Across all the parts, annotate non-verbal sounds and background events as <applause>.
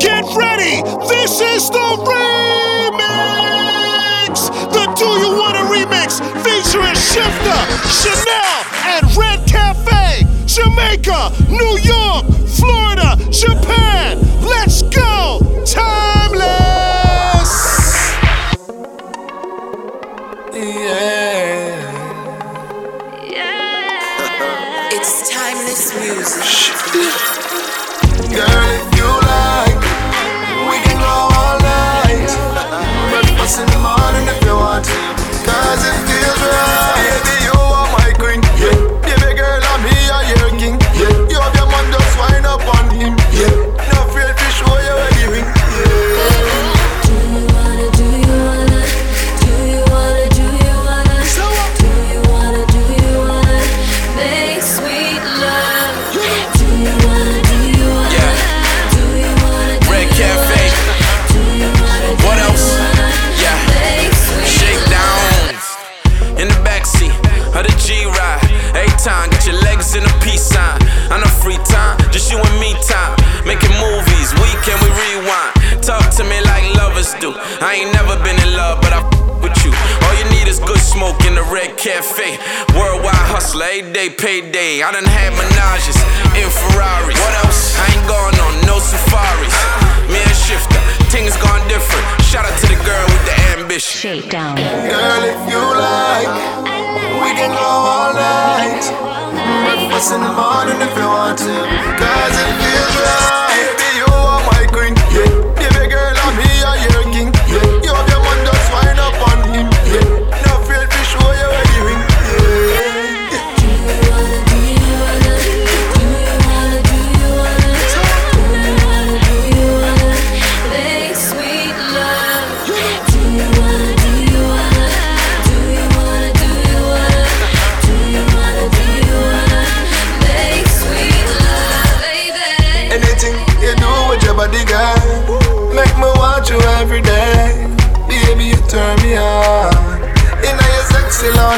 Get ready! This is the remix! The Do You Wanna remix featuring Shifta, Che'nelle, and Red Cafe, Jamaica, New York, Florida, Japan. Let's go! Timeless! Yeah. Yeah. <laughs> it's timeless music. Girl, if you like do. I ain't never been in love, but I f- with you. All you need is good smoke in the red cafe. Worldwide hustler, every day payday. I done had menages in Ferraris. What else? I ain't going on no safaris. Me and Shifta, things gone different. Shout out to the girl with the ambition. Shakedown. Girl, if you like, we can go all night. Breakfast in the morning if you want to. Cause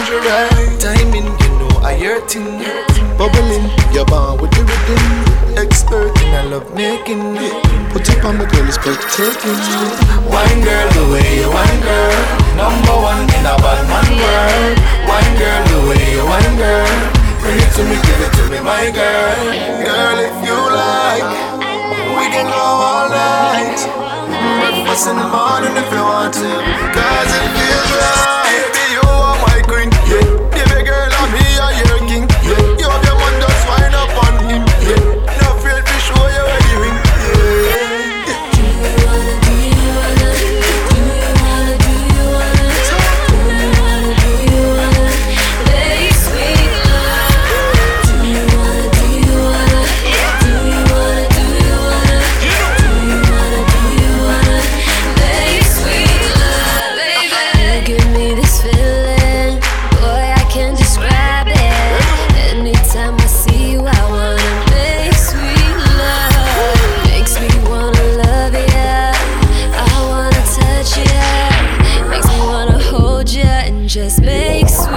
lingerie, timing, you know I your thing. Bubbling, you're born with the rhythm. Expert in a love making. It. Put up on the girl is breathtaking. Wine girl, the way you wine girl. Number one in a bad man world. Wine girl, the way you wine girl. Bring it to me, give it to me, my girl. Girl, if you like, we can go all night. Breakfast in the morning if you want to. Cause it love, love me make sweet,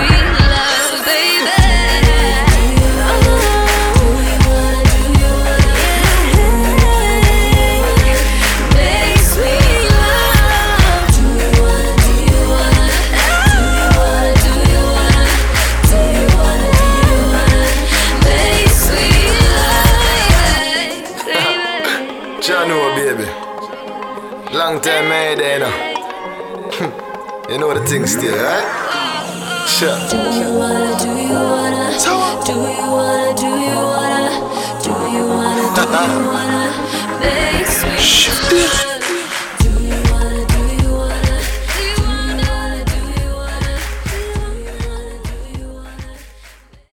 or baby Long time you know. <laughs> you know the thing still, right? Sure. Do you wanna, do you wanna, do you wanna, do you <laughs> wanna, do you wanna, do you wanna make sweet?